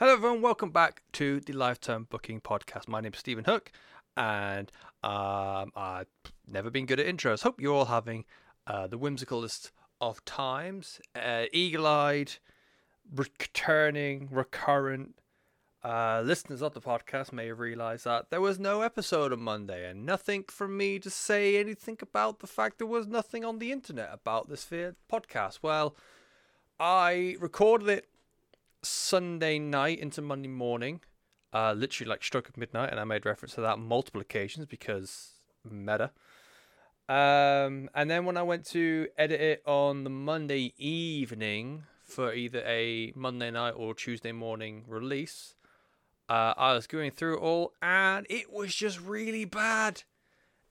Hello, everyone. Welcome back to the Lifetime Booking Podcast. My name is Stephen Hook, and um, I've never been good at intros. Hope you're all having uh, the whimsicalest of times. Uh, Eagle eyed, returning, recurrent uh, listeners of the podcast may have realized that there was no episode on Monday, and nothing from me to say anything about the fact there was nothing on the internet about this podcast. Well, I recorded it Sunday night into Monday morning, uh, literally like stroke of midnight, and I made reference to that multiple occasions because meta. Um, and then when I went to edit it on the Monday evening for either a Monday night or Tuesday morning release, uh, I was going through it all, and it was just really bad.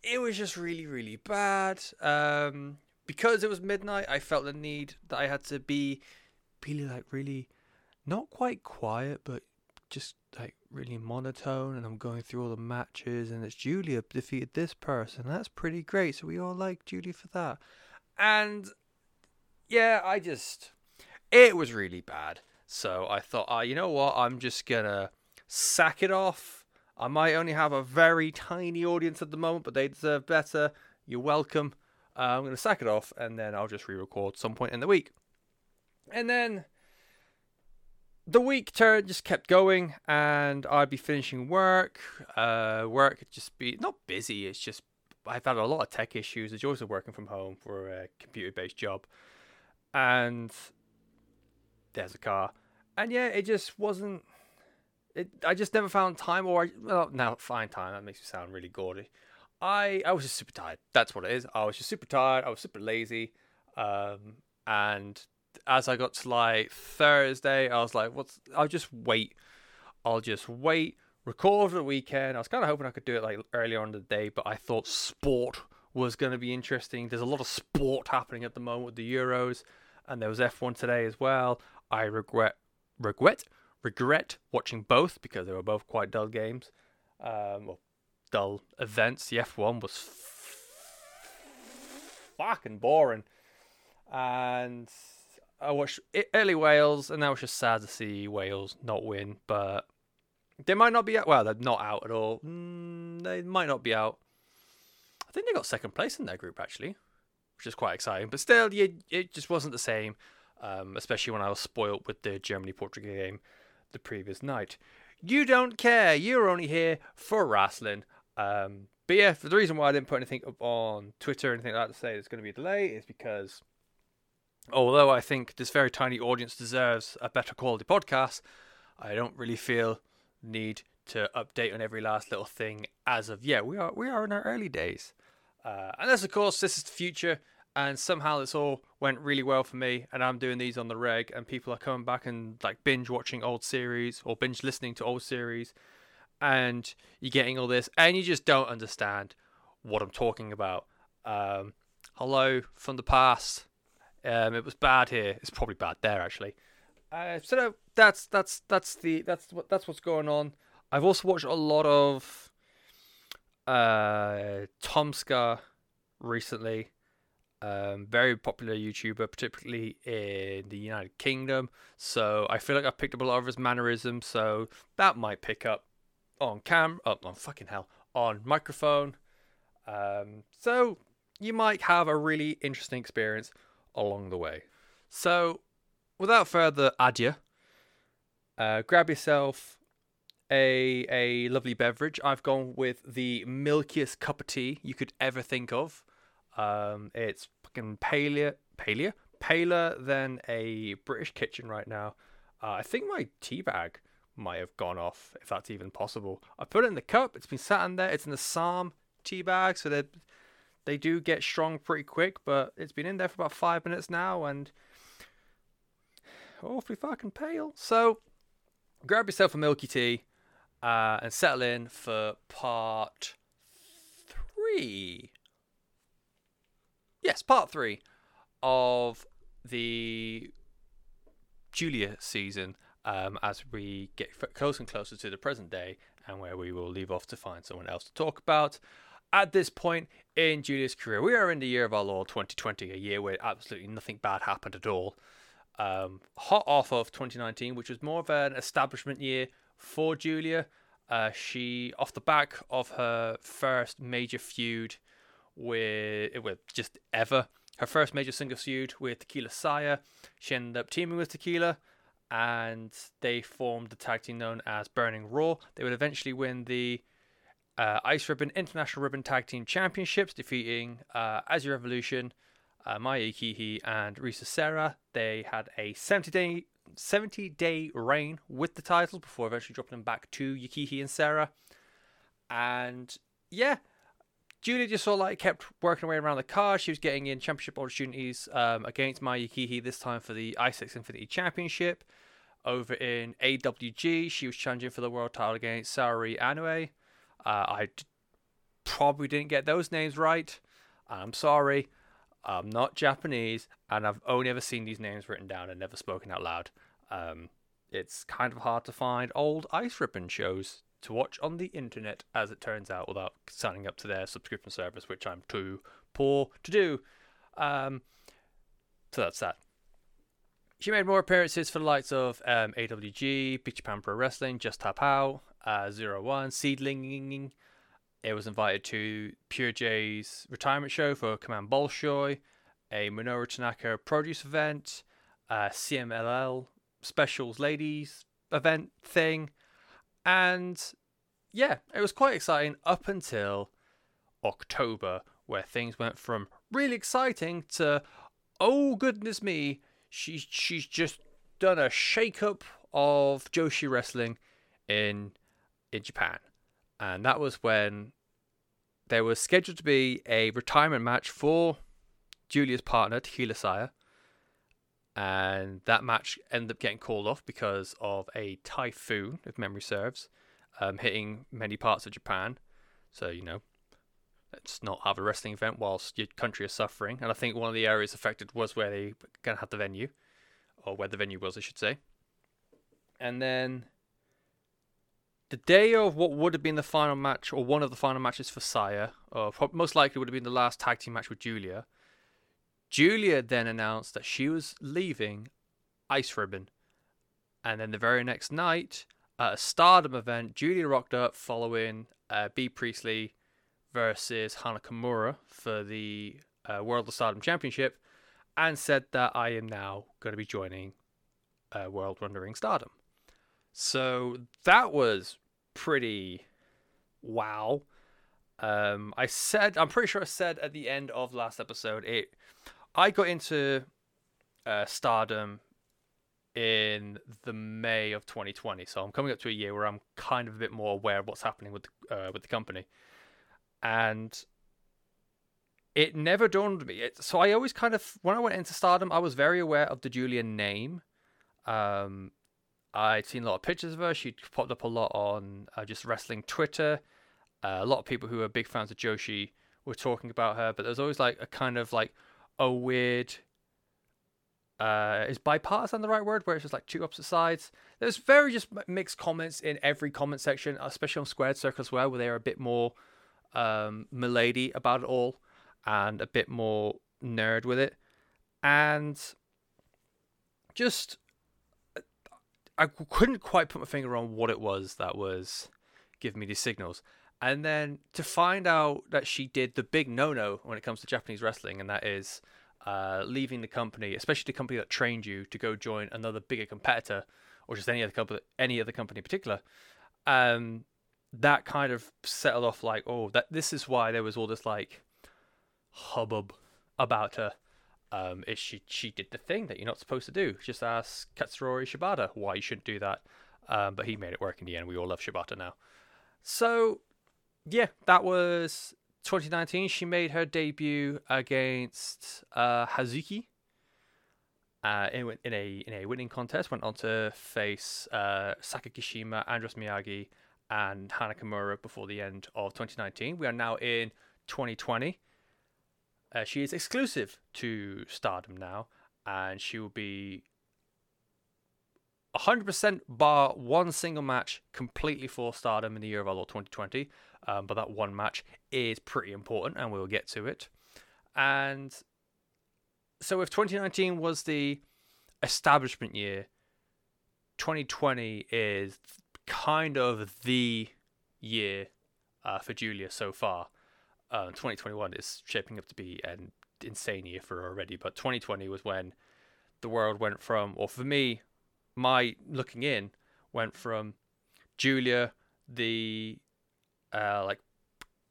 It was just really, really bad. Um, because it was midnight, I felt the need that I had to be, really like really not quite quiet, but just like really monotone. And I'm going through all the matches, and it's Julia defeated this person. That's pretty great. So we all like Julia for that. And yeah, I just it was really bad. So I thought, ah, you know what? I'm just gonna sack it off. I might only have a very tiny audience at the moment, but they deserve better. You're welcome. Uh, I'm gonna sack it off, and then I'll just re-record some point in the week. And then the week turn just kept going, and I'd be finishing work. Uh, work just be not busy. It's just I've had a lot of tech issues. The joys of working from home for a computer-based job, and there's a car, and yeah, it just wasn't. It I just never found time, or well, now find time. That makes me sound really gaudy. I I was just super tired. That's what it is. I was just super tired. I was super lazy, um, and as I got to like Thursday, I was like, "What's?" I'll just wait. I'll just wait. Record for the weekend. I was kind of hoping I could do it like earlier on in the day, but I thought sport was going to be interesting. There's a lot of sport happening at the moment with the Euros, and there was F1 today as well. I regret, regret, regret watching both because they were both quite dull games, um, well, dull events. The F1 was f- fucking boring, and I watched early Wales, and that was just sad to see Wales not win. But they might not be out. Well, they're not out at all. Mm, they might not be out. I think they got second place in their group actually, which is quite exciting. But still, it just wasn't the same. Um, especially when I was spoiled with the Germany Portugal game the previous night. You don't care. You're only here for wrestling. Um, but yeah, the reason why I didn't put anything up on Twitter or anything like that to say it's going to be a delay is because although I think this very tiny audience deserves a better quality podcast, I don't really feel need to update on every last little thing as of yet. We are we are in our early days, uh, unless of course this is the future, and somehow this all went really well for me, and I'm doing these on the reg, and people are coming back and like binge watching old series or binge listening to old series, and you're getting all this, and you just don't understand what I'm talking about. Um, hello from the past. Um, it was bad here. It's probably bad there actually. Uh, so that's that's that's the that's what that's what's going on. I've also watched a lot of uh, Tomska recently. Um, very popular YouTuber, particularly in the United Kingdom. So I feel like I've picked up a lot of his mannerisms. So that might pick up on cam, oh, on fucking hell, on microphone. Um, so you might have a really interesting experience along the way. So, without further ado, uh, grab yourself a a lovely beverage. I've gone with the milkiest cup of tea you could ever think of. Um, it's fucking paler, paler, paler than a British kitchen right now. Uh, I think my tea bag might have gone off, if that's even possible. I put it in the cup. It's been sat in there. It's in the Psalm tea bag, so that they do get strong pretty quick, but it's been in there for about five minutes now and awfully fucking pale. So grab yourself a milky tea uh, and settle in for part three. Yes, part three of the Julia season um, as we get closer and closer to the present day and where we will leave off to find someone else to talk about at this point in Julia's career. We are in the year of our Lord 2020, a year where absolutely nothing bad happened at all. um, hot off of 2019, which was more of an establishment year for Julia. Uh, she, off the back of her first major feud with, with just ever, her first major single feud with Tequila Saya, she ended up teaming with Tequila and they formed the tag team known as Burning Raw. They would eventually win the uh, Ice Ribbon International Ribbon Tag Team Championships, defeating uh, Azure Revolution, uh, Maya Yukihi, and Risa Sera. They had a 70 day 70 day reign with the titles before eventually dropping them back to Yukihi and Sera. And yeah, Julia just sort of like kept working her way around the card. She was getting in championship opportunities um, against Maya Yukihi this time for the i6 Infinity Championship. Over in AWG, she was challenging for the world title against Saori Anou. Uh, I probably didn't get those names right. I'm sorry. I'm not Japanese, and I've only ever seen these names written down and never spoken out loud. Um, it's kind of hard to find old Ice Ribbon shows to watch on the internet, as it turns out, without signing up to their subscription service, which I'm too poor to do. Um, so that's that. She made more appearances for the likes of um, AWG, Big Japan Pro Wrestling, Just Tap Out, uh, Zero One, SEAdLINNNG. It was invited to Pure J's retirement show for Command Bolshoi, a Minoru Tanaka produce event, uh, CMLL specials ladies event thing, and yeah, it was quite exciting up until October, where things went from really exciting to oh goodness me, she's she's just done a shake up of Joshi wrestling in in Japan. And that was when there was scheduled to be a retirement match for Julia's partner, Tequila Saya. And that match ended up getting called off because of a typhoon, if memory serves, um, hitting many parts of Japan. So, you know, let's not have a wrestling event whilst your country is suffering. And I think one of the areas affected was where they were going to have the venue, or where the venue was, I should say. And then the day of what would have been the final match, or one of the final matches for Saya, or most likely would have been the last tag team match with Julia. Julia then announced that she was leaving Ice Ribbon. And then the very next night, at a Stardom event, Julia rocked up following uh, Bea Priestley versus Hana Kimura for the uh, World of Stardom Championship and said that I am now going to be joining uh, World Wonder Ring Stardom. So that was pretty wow. Um, I said, I'm pretty sure I said at the end of last episode, it. I got into uh, Stardom in the May of 2020, so I'm coming up to a year where I'm kind of a bit more aware of what's happening with the, uh, with the company, and it never dawned on me. It, so I always kind of when I went into Stardom, I was very aware of the Julian name. Um, I'd seen a lot of pictures of her. She'd popped up a lot on uh, just wrestling Twitter. Uh, a lot of people who are big fans of Joshi were talking about her, but there's always like a kind of like a weird. Uh, is bipartisan the right word? Where it's just like two opposite sides. There's very just mixed comments in every comment section, especially on Squared Circle as well, where they're a bit more um, milady about it all and a bit more nerd with it, and just I couldn't quite put my finger on what it was that was giving me these signals. And then to find out that she did the big no no when it comes to Japanese wrestling, and that is uh, leaving the company, especially the company that trained you, to go join another bigger competitor, or just any other company, any other company in particular. Um, that kind of settled off like, oh, that this is why there was all this like hubbub about her um, is she she did the thing that you're not supposed to do. Just ask Katsuyori Shibata why you shouldn't do that. Um, but he made it work in the end. We all love Shibata now. So yeah, that was 2019. She made her debut against uh, Hazuki. Uh, in, in a in a winning contest, went on to face uh, Saki Kashima, Andras Miyagi, and Hana Kimura before the end of 2019. We are now in 2020. Uh, she is exclusive to Stardom now, and she will be 100% bar one single match completely for Stardom in the year of our Lord 2020. Um, but that one match is pretty important, and we'll get to it. And so, if 2019 was the establishment year, 2020 is kind of the year uh, for Julia so far. Uh, 2021 is shaping up to be an insane year for already, but 2020 was when the world went from, or for me, my looking in went from Julia, the uh, like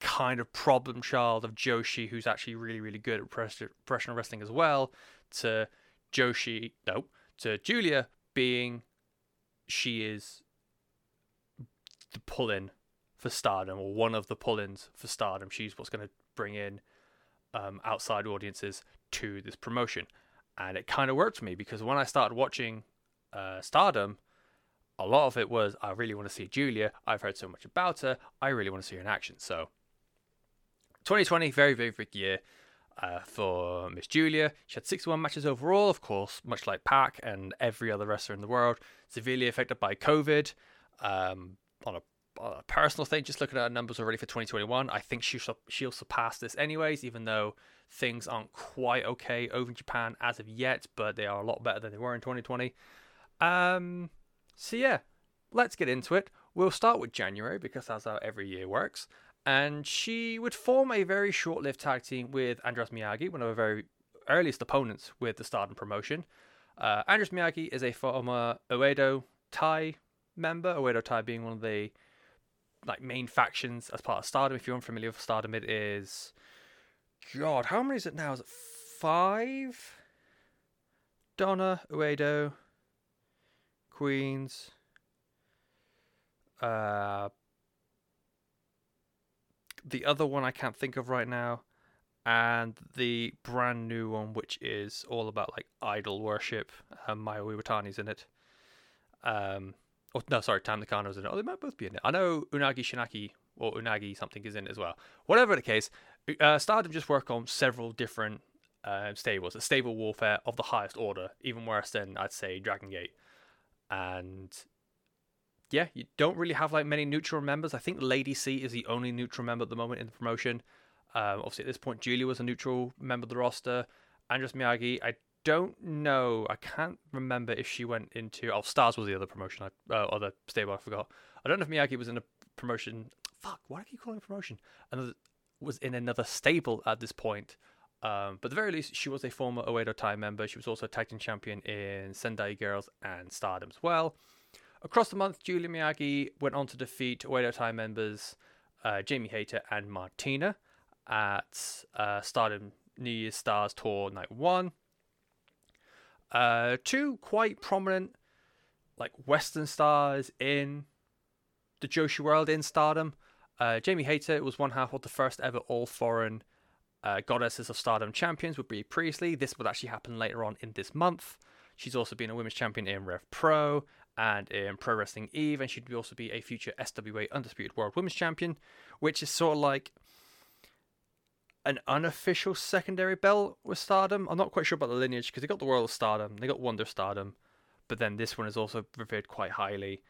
kind of problem child of Joshi, who's actually really, really good at professional wrestling as well, to Joshi, no, to Julia being she is the pull in for stardom, or one of the pull ins for stardom. She's what's going to bring in um, outside audiences to this promotion. And it kind of worked for me because when I started watching uh, Stardom, a lot of it was I really want to see julia I've heard so much about her. I really want to see her in action. So 2020, very, very big year uh, for Miss Julia. She had 61 matches overall, of course, much like Pac and every other wrestler in the world, severely affected by COVID. Um, on a, a, personal thing, just looking at her numbers already for 2021, I think she she'll surpass this anyways, even though things aren't quite okay over in Japan as of yet, but they are a lot better than they were in 2020. Um, so yeah, let's get into it. We'll start with January because that's how every year works. And she would form a very short lived tag team with Andras Miyagi, one of her very earliest opponents with the Stardom promotion. Uh, Andras Miyagi is a former Oedo Tai member, Oedo Tai being one of the like main factions as part of Stardom. If you're unfamiliar with Stardom, it is God, how many is it now? Is it five? Donna, Oedo, Queens, uh, the other one I can't think of right now, and the brand new one, which is all about like idol worship. Um, Mayu Iwatani's in it. Um, oh no, sorry, Tam Nakano's in it. Oh, they might both be in it. I know Unagi Shinaki or Unagi something is in it as well. Whatever the case, uh, Stardom just work on several different uh, stables. A stable warfare of the highest order, even worse than I'd say Dragon Gate and yeah, you don't really have like many neutral members. I think Lady C is the only neutral member at the moment in the promotion. Um, obviously, at this point, Julia was a neutral member of the roster. Andras Miyagi, I don't know. I can't remember if she went into. Oh, Stars was the other promotion. I uh, other stable. I forgot. I don't know if Miyagi was in a promotion. Fuck, why do I keep calling it promotion? Another was in another stable at this point. Um, but at the very least, she was a former Oedo Tai member. She was also a tag team champion in Sendai Girls and Stardom as well. Across the month, Giulia Miyagi went on to defeat Oedo Tai members uh, Jamie Hayter and Martina at uh, Stardom New Year's Stars Tour Night 1. Uh, two quite prominent like Western stars in the Joshi world in Stardom. Uh, Jamie Hayter was one half of the first ever all foreign uh, Goddesses of Stardom champions with Bea Priestley. This would actually happen later on in this month. She's also been a women's champion in Rev Pro and in Pro Wrestling Eve, and she'd also be a future SWA Undisputed World Women's Champion, which is sort of like an unofficial secondary belt with Stardom. I'm not quite sure about the lineage because they got the World of Stardom, they got Wonder Stardom, but then this one is also revered quite highly.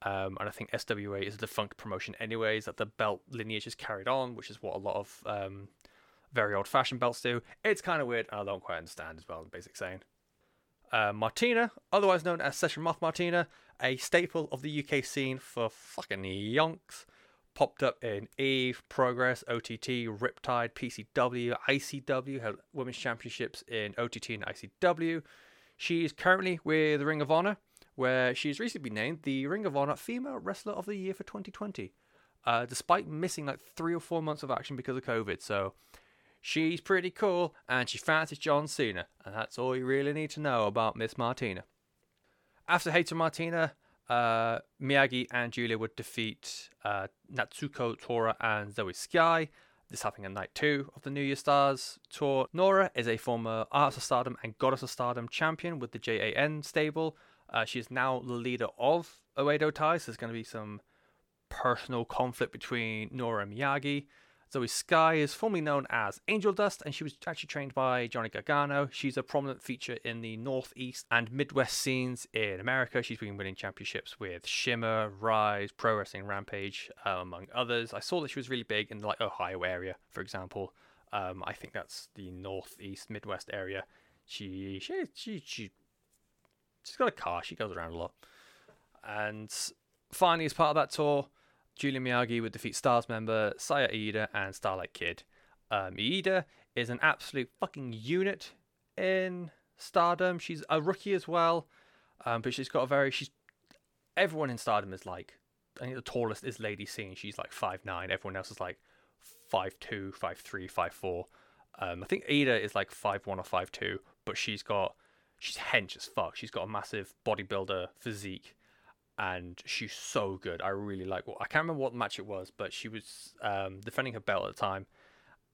Um, and I think SWA is a defunct promotion, anyways. That the belt lineage is carried on, which is what a lot of um, very old fashioned belts do. It's kind of weird, and I don't quite understand as well, the basic saying. Uh, Martina, otherwise known as Session Moth Martina, a staple of the UK scene for fucking yonks, popped up in Eve, Progress, OTT, Riptide, PCW, ICW, had women's championships in OTT and ICW. She's currently with Ring of Honor, where she's recently been named the Ring of Honor Female Wrestler of the Year for 2020, uh, despite missing like three or four months of action because of COVID. So She's pretty cool and she fancies John Cena, and that's all you really need to know about Miss Martina. After Hayter Martina, uh, Miyagi and Giulia would defeat uh, Natsuko Tora and Zoe Sky. This happening at night two of the New Year Stars tour. Nora is a former Arts of Stardom and Goddess of Stardom champion with the JAN stable. Uh, she is now the leader of Oedo Tai, so there's going to be some personal conflict between Nora and Miyagi. Zoe Sky is formerly known as Angel Dust, and she was actually trained by Johnny Gargano. She's a prominent feature in the Northeast and Midwest scenes in America. She's been winning championships with Shimmer, Rise, Pro Wrestling Rampage, uh, among others. I saw that she was really big in the like Ohio area, for example. Um, I think that's the Northeast Midwest area. She she she, she she's got a car. She goes around a lot. And finally, as part of that tour, Julia Miyagi would defeat Stars member Saya Iida and Starlight Kid. Um, Iida is an absolute fucking unit in Stardom. She's a rookie as well, um, but she's got a very she's everyone in Stardom is like I think the tallest is Lady C. She's like five nine. Everyone else is like five two, five three, five four. Um, I think Iida is like five one or five two, but she's got she's hench as fuck. She's got a massive bodybuilder physique, and she's so good. I really like. Well, I can't remember what match it was, but she was um, defending her belt at the time,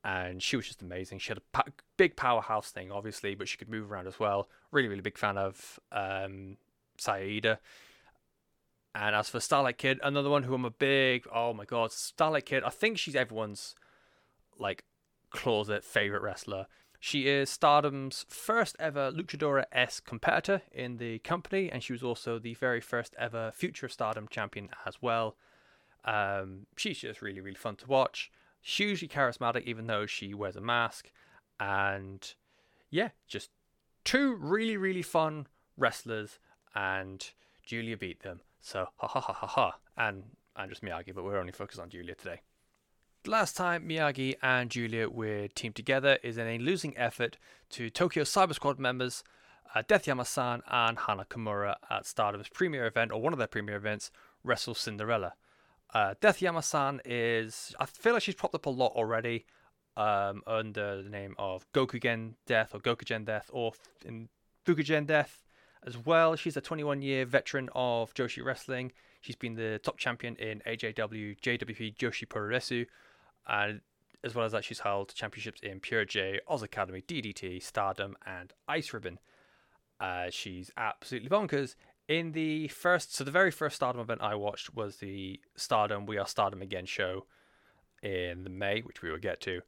and she was just amazing. She had a pa- big powerhouse thing, obviously, but she could move around as well. Really, really big fan of um, Saida. And as for Starlight Kid, another one who I'm a big oh my god, Starlight Kid. I think she's everyone's like closet favorite wrestler. She is Stardom's first ever Luchadora S competitor in the company, and she was also the very first ever Future Stardom champion as well. Um, she's just really, really fun to watch. She's hugely charismatic, even though she wears a mask. And yeah, just two really, really fun wrestlers, and Julia beat them. So ha ha ha ha ha. And and just Miyagi, but we're only focused on Julia today. Last time Miyagi and Julia were teamed together is in a losing effort to Tokyo Cyber Squad members uh, Death Yamasan and Hana Kimura at Stardom's premiere event, or one of their premiere events, Wrestle Cinderella. Uh, Death Yamasan is, I feel like she's popped up a lot already um, under the name of Gokugen Death or Gokugen Death or in Fukugen Death as well. She's a 21 year veteran of Joshi Wrestling. She's been the top champion in AJW, JWP, Joshi Puroresu, and as well as that, she's held championships in Pure J, Oz Academy, DDT, Stardom, and Ice Ribbon. Uh, she's absolutely bonkers. In the first, so the very first Stardom event I watched was the Stardom We Are Stardom Again show in the May, which we will get to.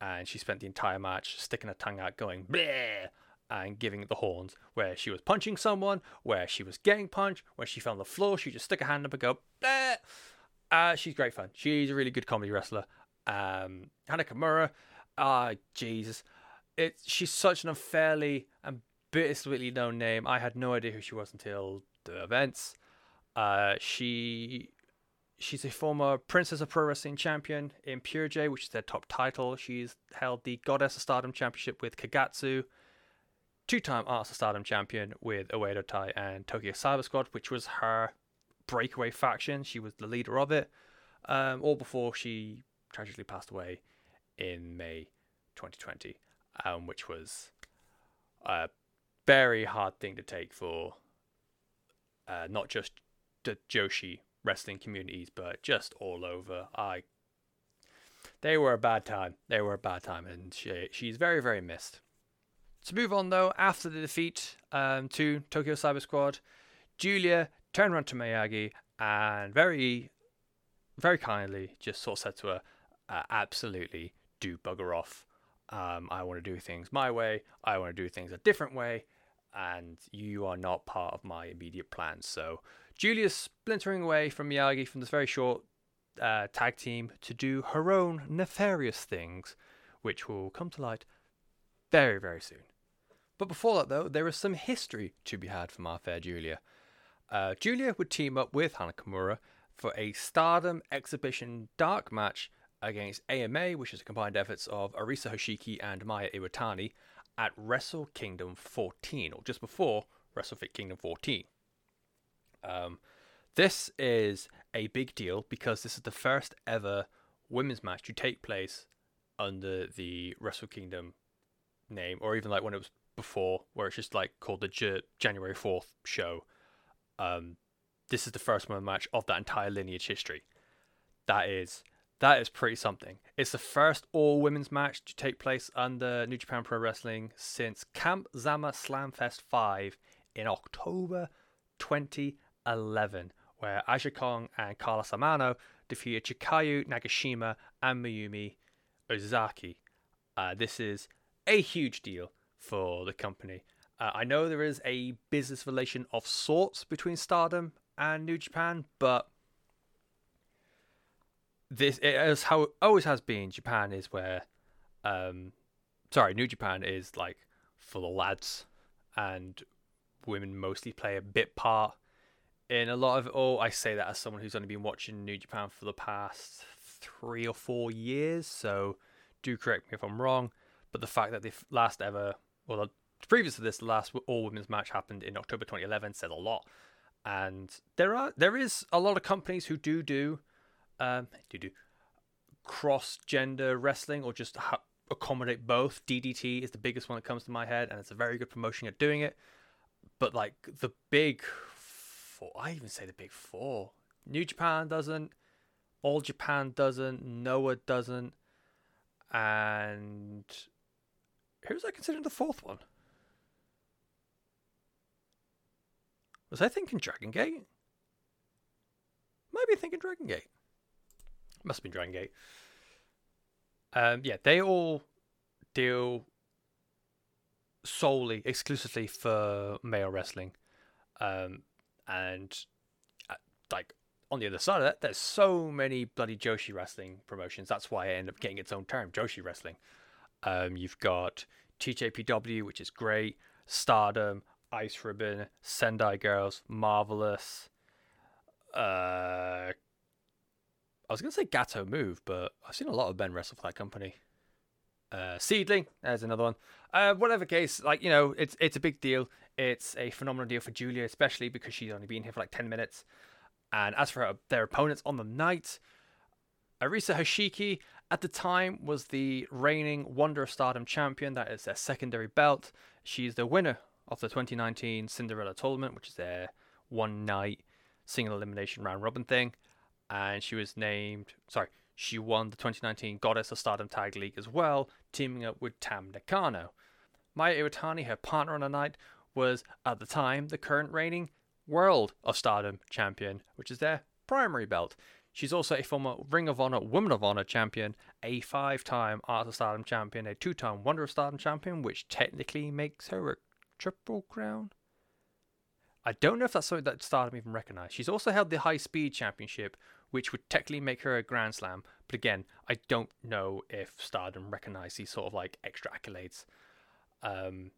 And she spent the entire match sticking her tongue out, going bleh, and giving the horns, where she was punching someone, where she was getting punched, when she fell on the floor, she just stick her hand up and go bleh. Uh, she's great fun. She's a really good comedy wrestler. Um, Hana Kimura, ah, Jesus, it's she's such an unfairly and bittersweetly known name. I had no idea who she was until the events. Uh, she she's a former Princess of Pro Wrestling champion in Pure J, which is their top title. She's held the Goddess of Stardom Championship with Kagetsu, two-time Arts of Stardom champion with Oedo Tai and Tokyo Cyber Squad, which was her breakaway faction. She was the leader of it, um, all before she tragically passed away in May 2020, um, which was a very hard thing to take for uh, not just the Joshi wrestling communities, but just all over. I they were a bad time. They were a bad time, and she, she's very, very missed. To move on though, after the defeat um, to Tokyo Cyber Squad, Julia turned around to Miyagi and very, very kindly just sort of said to her, uh, absolutely do bugger off. Um, I want to do things my way. I want to do things a different way. And you are not part of my immediate plans. So Julia's splintering away from Miyagi from this very short uh, tag team to do her own nefarious things, which will come to light very, very soon. But before that, though, there is some history to be had from our fair Julia. Uh, Julia would team up with Hana Kimura for a Stardom Exhibition Dark match against AMA, which is a combined efforts of Arisa Hoshiki and Maya Iwatani, at Wrestle Kingdom 14, or just before Wrestle Kingdom 14. Um, this is a big deal because this is the first ever women's match to take place under the Wrestle Kingdom name, or even like when it was before, where it's just like called the J- January 4th show. Um, this is the first women's match of that entire lineage history. That is that is pretty something. It's the first all women's match to take place under New Japan Pro Wrestling since Camp Zama Slamfest 5 in October 2011, where Aja Kong and Carla Samano defeated Chikayo Nagashima and Mayumi Ozaki. Uh, this is a huge deal for the company. Uh, I know there is a business relation of sorts between Stardom and New Japan, but this is how it always has been. Japan is where, um, sorry, New Japan is like full of lads, and women mostly play a bit part in a lot of it all. I say that as someone who's only been watching New Japan for the past three or four years, so do correct me if I'm wrong. But the fact that the last ever, well, previous to this, the last all women's match happened in October 2011 says a lot. And there are there is a lot of companies who do do um, cross gender wrestling or just ha- accommodate both. DDT is the biggest one that comes to my head, and it's a very good promotion at doing it. But like the big four, I even say the big four. New Japan doesn't. All Japan doesn't. Noah doesn't. And who's I considering the fourth one? Was I thinking Dragon Gate? Maybe thinking Dragon Gate. Must have been Dragon Gate. Um, yeah, they all deal solely, exclusively for male wrestling. Um, and uh, like on the other side of that, there's so many bloody Joshi wrestling promotions. That's why I end up getting its own term, Joshi wrestling. Um, you've got TJPW, which is great, Stardom, Ice Ribbon, Sendai Girls, Marvelous. Uh, I was gonna say Gatoh Move, but I've seen a lot of Ben wrestle for that company. Uh, SEAdLINNNG, there's another one. Uh, whatever case, like you know, it's it's a big deal. It's a phenomenal deal for Julia, especially because she's only been here for like ten minutes. And as for her, their opponents on the night, Arisa Hoshiki at the time was the reigning Wonder of Stardom champion. That is their secondary belt. She's the winner of the 2019 Cinderella tournament, which is their one night single elimination round robin thing. And she was named, sorry, she won the 2019 Goddess of Stardom Tag League as well, teaming up with Tam Nakano. Maya Iwatani, her partner on the night, was at the time the current reigning World of Stardom champion, which is their primary belt. She's also a former Ring of Honor Women of Honor champion, a five time Art of Stardom champion, a two time Wonder of Stardom champion, which technically makes her a Triple Crown. I don't know if that's something that Stardom even recognized. She's also held the High Speed Championship, which would technically make her a Grand Slam. But again, I don't know if Stardom recognized these sort of like extra accolades. Um,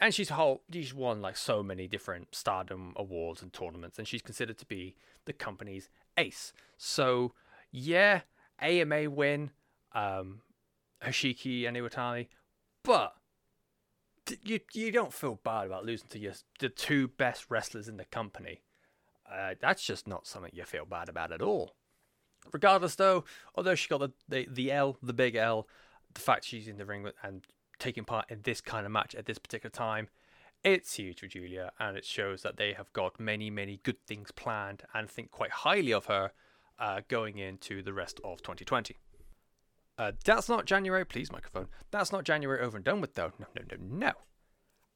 and she's whole she's won like so many different Stardom awards and tournaments, and she's considered to be the company's ace. So yeah, AMA win, um, and Iwatani, but you you don't feel bad about losing to your the two best wrestlers in the company. Uh, that's just not something you feel bad about at all. Regardless, though, although she got the, the, the L, the big L, the fact she's in the ring and taking part in this kind of match at this particular time, it's huge for Julia, and it shows that they have got many, many good things planned and think quite highly of her uh, going into the rest of 2020. Uh, that's not January, please, microphone. That's not January over and done with, though. No, no, no, no.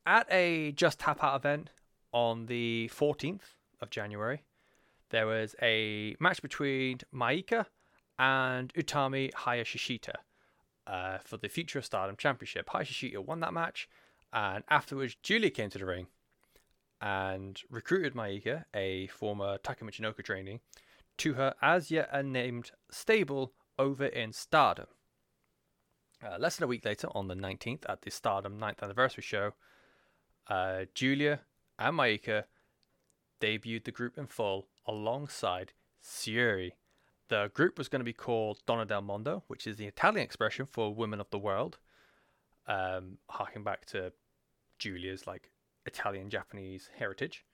At a Just Tap Out event on the 14th of January, there was a match between Maika and Utami Hayashishita uh, for the Future of Stardom Championship. Hayashishita won that match, and afterwards, Giulia came to the ring and recruited Maika, a former Taka Michinoku trainee, to her as yet unnamed stable over in Stardom. Uh, less than a week later, on the 19th, at the Stardom 9th anniversary show, uh, Giulia and Maika debuted the group in full alongside Syuri. The group was going to be called Donna del Mondo, which is the Italian expression for women of the world, um, harking back to Julia's like Italian Japanese heritage.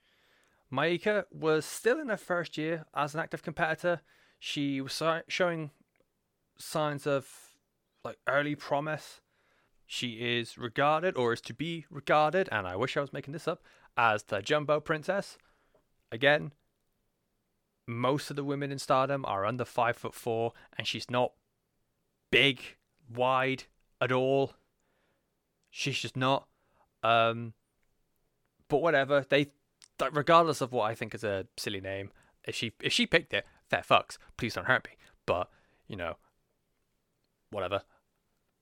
Maika was still in her first year as an active competitor. She was showing signs of like early promise. She is regarded, or is to be regarded, and I wish I was making this up, as the Jumbo Princess. Again, most of the women in Stardom are under five foot four, and she's not big, wide at all. She's just not. Um, but whatever. They, regardless of what I think is a silly name, if she if she picked it, fair fucks. Please don't hurt me. But you know, whatever.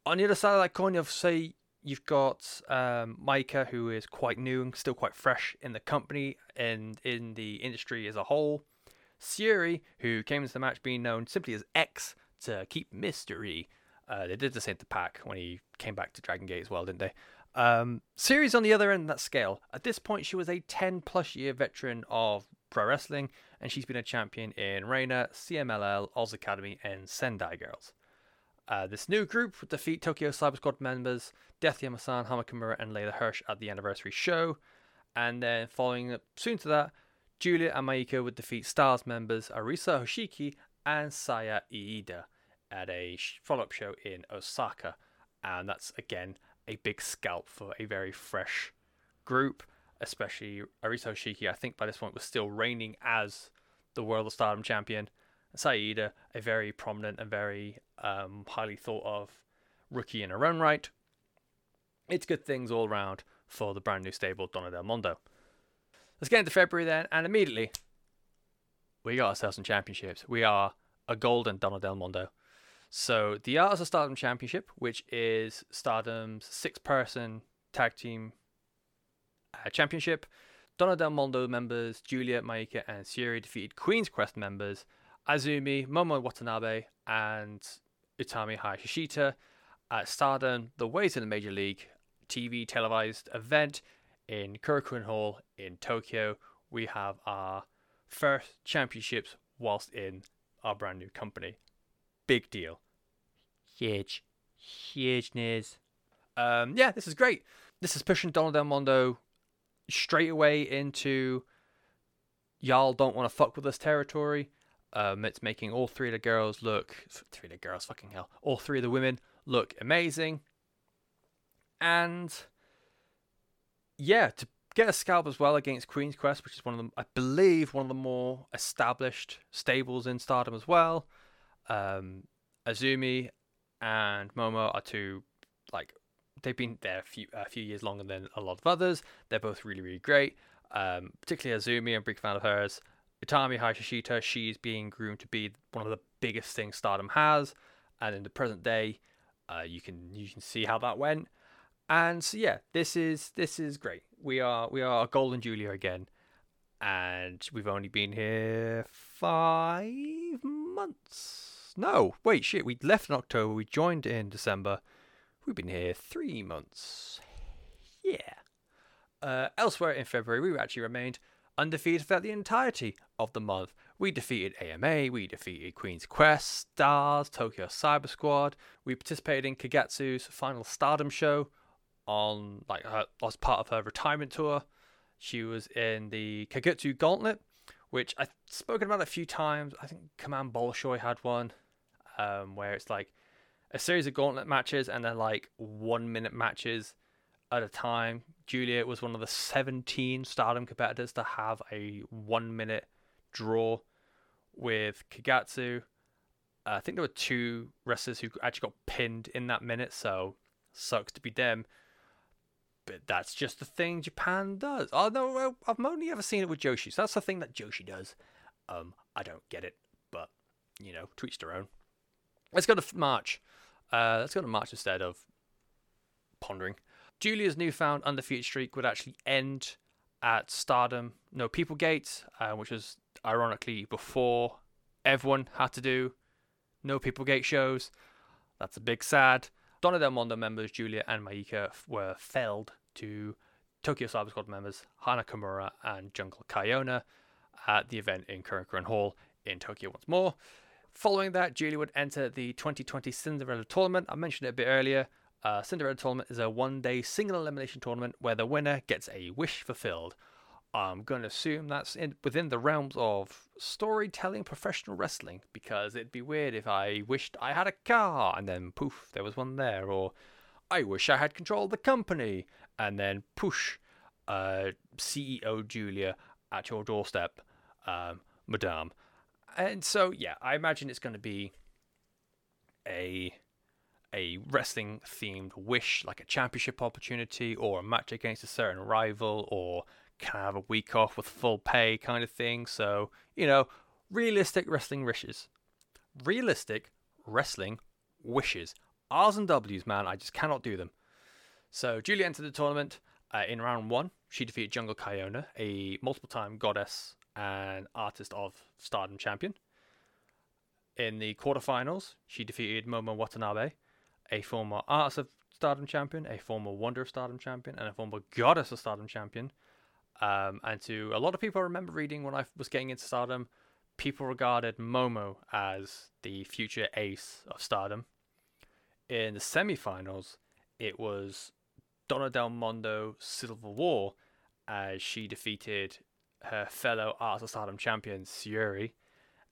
On the other side of that coin, you've say you've got um, Maika, who is quite new and still quite fresh in the company and in the industry as a whole. Syuri, who came into the match being known simply as X to keep mystery. Uh, they did the same to Pac when he came back to Dragon Gate as well, didn't they? Um, Syuri's on the other end of that scale. At this point, she was a 10 plus year veteran of pro wrestling, and she's been a champion in Reina, CMLL, Oz Academy, and Sendai Girls. Uh, this new group would defeat Tokyo Cyber Squad members Death Yamasan, Hana Kimura, and Leyla Hirsch at the anniversary show. And then, following up soon to that, Julia and Maika would defeat Stars members Arisa Hoshiki and Saya Iida at a follow up show in Osaka. And that's again a big scalp for a very fresh group, especially Arisa Hoshiki. I think by this point was still reigning as the World of Stardom champion. Saida, a very prominent and very um, highly thought of rookie in her own right. It's good things all around for the brand new stable Donna Del Mondo. Let's get into February then, and immediately we got ourselves some championships. We are a golden Donna Del Mondo. So the Art of Stardom Championship, which is Stardom's six-person tag team uh, championship, Donna Del Mondo members Julia, Maika, and Syuri defeated Queen's Quest members Azumi, Momo Watanabe, and Utami Hayashishita at Stardom, the way to the Major League TV televised event in Korakuen Hall in Tokyo. We have our first championships whilst in our brand new company. Big deal. Huge. Huge news. Um, yeah, this is great. This is pushing Donna Del Mondo straight away into y'all don't want to fuck with us territory. Um, it's making all three of the girls look three of the girls, fucking hell, all three of the women look amazing. And yeah, to get a scalp as well against Queen's Quest, which is one of them, I believe, one of the more established stables in Stardom as well. Um, Azumi and Momo are two like they've been there a few a few years longer than a lot of others. They're both really really great. Um, particularly Azumi, I'm a big fan of hers. Utami Hayashishita, she's being groomed to be one of the biggest things Stardom has, and in the present day, uh, you can you can see how that went. And so yeah, this is this is great. We are we are Golden Julia again, and we've only been here five months. No, wait, shit. We left in October. We joined in December. We've been here three months. Yeah. Uh, elsewhere in February, we actually remained undefeated throughout the entirety of the month. We defeated AMA, we defeated Queen's Quest, Stars, Tokyo Cyber Squad. We participated in Kagetsu's final Stardom show on like her, as part of her retirement tour. She was in the Kagetsu Gauntlet, which I've spoken about a few times. I think Command Bolshoi had one, um, where it's like a series of gauntlet matches and then like one minute matches at a time. Juliet was one of the 17 Stardom competitors to have a one minute draw with Kagetsu. Uh, I think there were two wrestlers who actually got pinned in that minute, so sucks to be them. But that's just the thing Japan does. Oh no, I've only ever seen it with Joshi. So that's the thing that Joshi does. Um, I don't get it, but you know, each their own. Let's go to March. Uh, let's go to March instead of pondering. Julia's newfound undefeated streak would actually end at Stardom, no People Gate, uh, which was ironically before everyone had to do no People Gate shows. That's a big sad. Donna Del Mondo members Julia and Maika were felled to Tokyo Cyber Squad members Hana Kimura and Jungle Kyona at the event in Korakuen Hall in Tokyo once more. Following that, Julia would enter the 2020 Cinderella tournament. I mentioned it a bit earlier. Uh, Cinderella tournament is a one day single elimination tournament where the winner gets a wish fulfilled. I'm going to assume that's in, within the realms of storytelling professional wrestling because it'd be weird if I wished I had a car and then poof, there was one there, or I wish I had control of the company and then push uh, CEO Julia at your doorstep, um, Madame. And so, yeah, I imagine it's going to be a a wrestling themed wish, like a championship opportunity or a match against a certain rival, or can I have a week off with full pay kind of thing. So, you know, realistic wrestling wishes. Realistic wrestling wishes. R's and W's, man, I just cannot do them. So, Julia entered the tournament uh, in round one. She defeated Jungle Kyona, a multiple time goddess and artist of Stardom champion. In the quarterfinals, she defeated Momo Watanabe, a former Arts of Stardom champion, a former Wonder of Stardom champion, and a former Goddess of Stardom champion. Um, and to a lot of people, I remember reading when I was getting into Stardom, people regarded Momo as the future ace of Stardom. In the semifinals, it was Donna Del Mondo Civil War as she defeated her fellow Art of Stardom champion Syuri,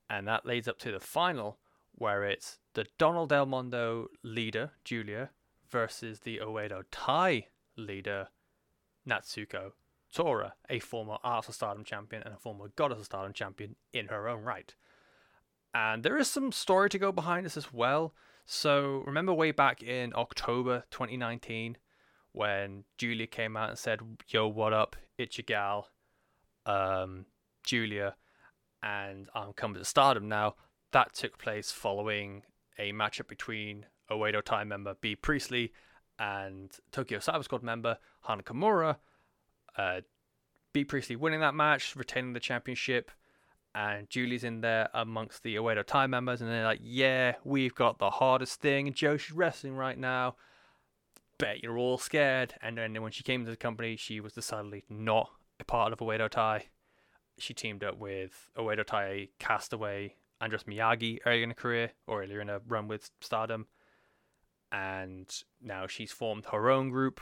and that leads up to the final where it's the Donna Del Mondo leader Giulia, versus the Oedo Tai leader Natsuko Tora, a former Art of Stardom champion and a former Goddess of Stardom champion in her own right. And there is some story to go behind this as well. So remember way back in October 2019 when Giulia came out and said, "Yo, what up? It's your gal, um, Giulia, and I'm coming to Stardom now." That took place following a matchup between Oedo Tai member Bea Priestley and Tokyo Cyber Squad member Hana Kimura. Uh, Bea Priestley winning that match, retaining the championship, and Julie's in there amongst the Oedo Tai members, and they're like, "Yeah, we've got the hardest thing in Joshi wrestling right now." bet you're all scared. And then when she came to the company, she was decidedly not a part of Oedo Tai. She teamed up with Oedo Tai castaway Andras Miyagi earlier in her career, or earlier in a run with Stardom. And now she's formed her own group,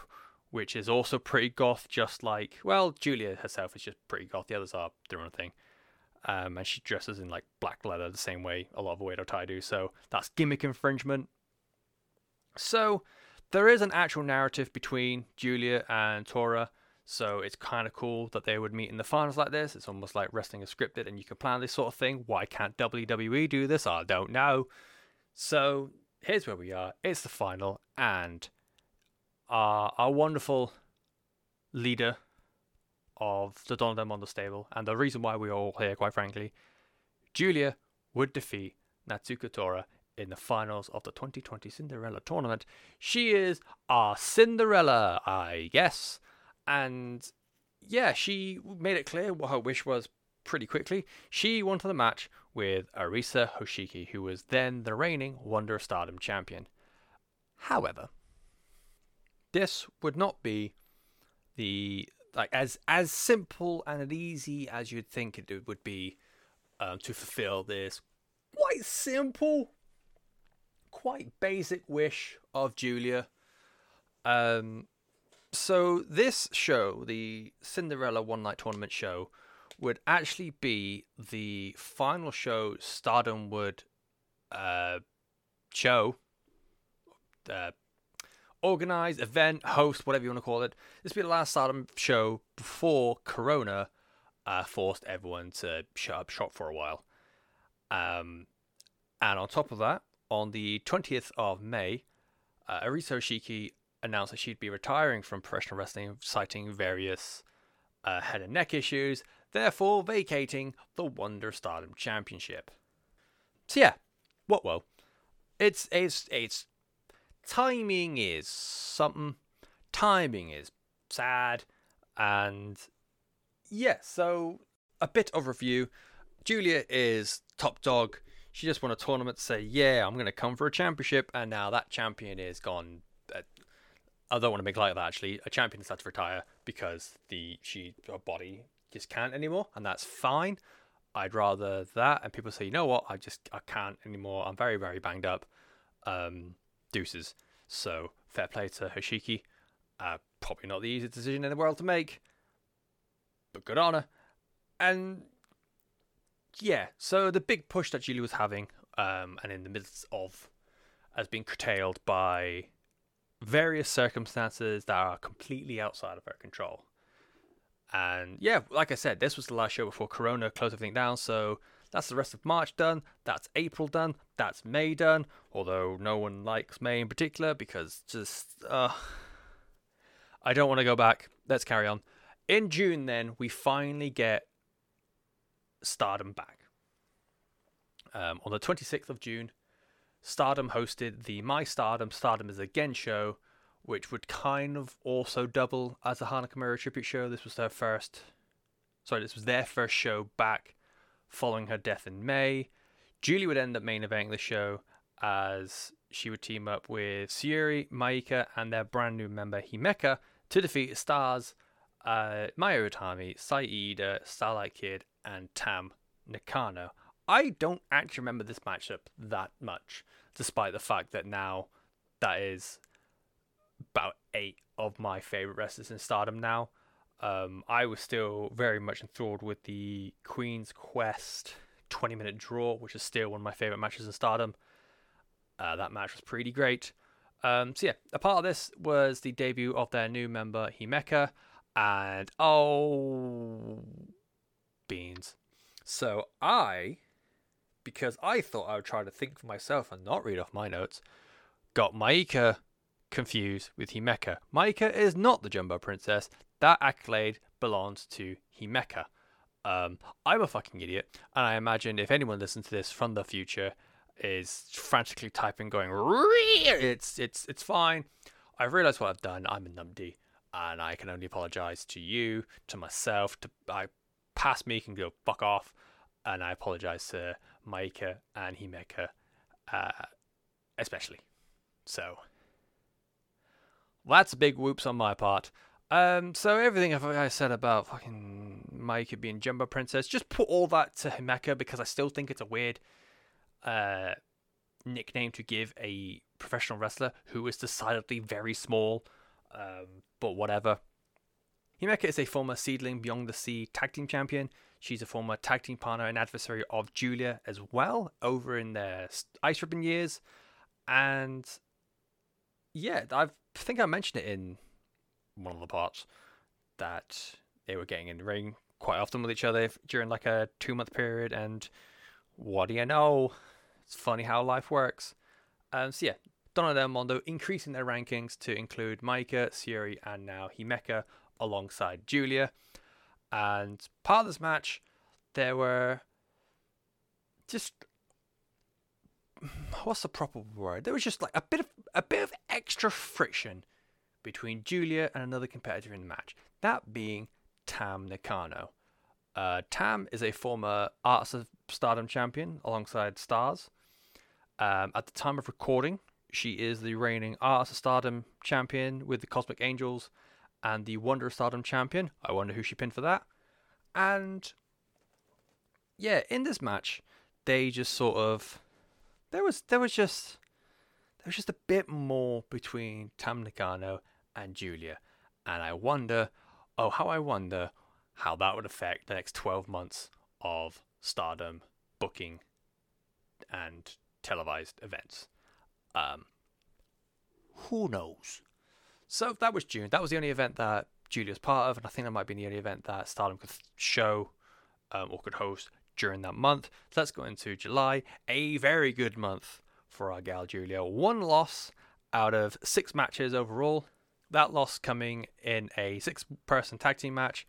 which is also pretty goth, just like, well, Giulia herself is just pretty goth. The others are their own thing. Um, and she dresses in like black leather the same way a lot of Oedo Tai do. So that's gimmick infringement. So there is an actual narrative between Giulia and Tora, so it's kind of cool that they would meet in the finals like this. It's almost like wrestling is scripted and you can plan this sort of thing. Why can't WWE do this? I don't know. So here's where we are. It's the final, and our, our wonderful leader of the Don stable, and the reason why we're all here, quite frankly, Giulia would defeat Natsuko Tora in the finals of the 2020 Cinderella tournament. She is our Cinderella, I guess. And yeah, she made it clear what her wish was pretty quickly. She wanted the match with Arisa Hoshiki, who was then the reigning Wonder of Stardom champion. However, this would not be the like as as simple and as easy as you'd think it would be um, to fulfill this quite simple quite basic wish of Giulia. Um, so this show, the Cinderella One Night Tournament show, would actually be the final show Stardom would uh, show, uh, organize, event, host, whatever you want to call it. This would be the last Stardom show before Corona uh, forced everyone to shut up shop for a while. Um, and on top of that, on the 20th of May, uh, Arisa Hoshiki announced that she'd be retiring from professional wrestling, citing various uh, head and neck issues, therefore vacating the Wonder Stardom Championship. So yeah, what well, it's it's it's timing is something, timing is sad, and yeah. So a bit of review. Giulia is top dog she just won a tournament to say, yeah, I'm going to come for a championship. And now that champion is gone. I don't want to make light of that, actually. A champion had to retire because the she her body just can't anymore. And that's fine. I'd rather that. And people say, you know what? I just I can't anymore. I'm very, very banged up. Um, deuces. So fair play to Hoshiki. Uh, probably not the easiest decision in the world to make, but good on her. And yeah, so the big push that Giulia was having, um, and in the midst of, has been curtailed by various circumstances that are completely outside of her control. And yeah, like I said, this was the last show before Corona closed everything down. So that's the rest of March done. That's April done. That's May done. Although no one likes May in particular because just, uh, I don't want to go back. Let's carry on. In June, then, we finally get Stardom back. Um, on the 26th of June, Stardom hosted the My Stardom Stardom is Again show, which would kind of also double as a Hana Kimura tribute show. This was their first, sorry, this was their first show back following her death in May. Julie would end up main eventing the show, as she would team up with Syuri, Maika, and their brand new member Himeka to defeat Stars, uh, Mayu Iwatani, Saida, Starlight Kid, and Tam Nakano. I don't actually remember this matchup that much, despite the fact that now that is about eight of my favorite wrestlers in Stardom now. Um, I was still very much enthralled with the Queen's Quest 20 minute draw, which is still one of my favorite matches in Stardom. Uh, that match was pretty great. Um, so yeah, a part of this was the debut of their new member Himeka, and oh, beans. So I, because I thought I would try to think for myself and not read off my notes, got Maika confused with Himeka. Maika is not the Jumbo Princess. That accolade belongs to Himeka. Um, I'm a fucking idiot, and I imagine if anyone listens to this from the future is frantically typing, going, "It's it's it's fine." I've realised what I've done. I'm a numpty, and I can only apologise to you, to myself, to I past me can go fuck off, and I apologise to Maika and Himeka, uh, especially. So that's big whoops on my part. Um, so everything I said about fucking Maika being Jumbo Princess, just put all that to Himeka because I still think it's a weird uh, nickname to give a professional wrestler who is decidedly very small. Um, but whatever. Himeka is a former SEAdLINNNG Beyond the Sea tag team champion. She's a former tag team partner and adversary of Giulia as well, over in their ice ribbon years. And yeah, I've, I think I mentioned it in one of the parts that they were getting in the ring quite often with each other during like a two month period. And what do you know? It's funny how life works. Um, so yeah, Donna Del Mondo increasing their rankings to include Maika, Syuri, and now Himeka alongside Giulia. And part of this match, there were just what's the proper word? There was just like a bit of a bit of extra friction between Giulia and another competitor in the match. That being Tam Nakano. Uh, Tam is a former Arts of Stardom champion alongside Stars. Um, at the time of recording, she is the reigning Arts of Stardom champion with the Cosmic Angels and the Wonder of Stardom champion. I wonder who she pinned for that. And yeah, in this match, they just sort of there was there was just there was just a bit more between Tam Nakano and Giulia, and I wonder, oh how I wonder how that would affect the next twelve months of Stardom booking and televised events. Um, who knows? So that was June. That was the only event that Giulia was part of, and I think that might be the only event that Stardom could show um, or could host during that month. So let's go into July, a very good month for our gal Giulia. One loss out of six matches overall. That loss coming in a six-person tag team match.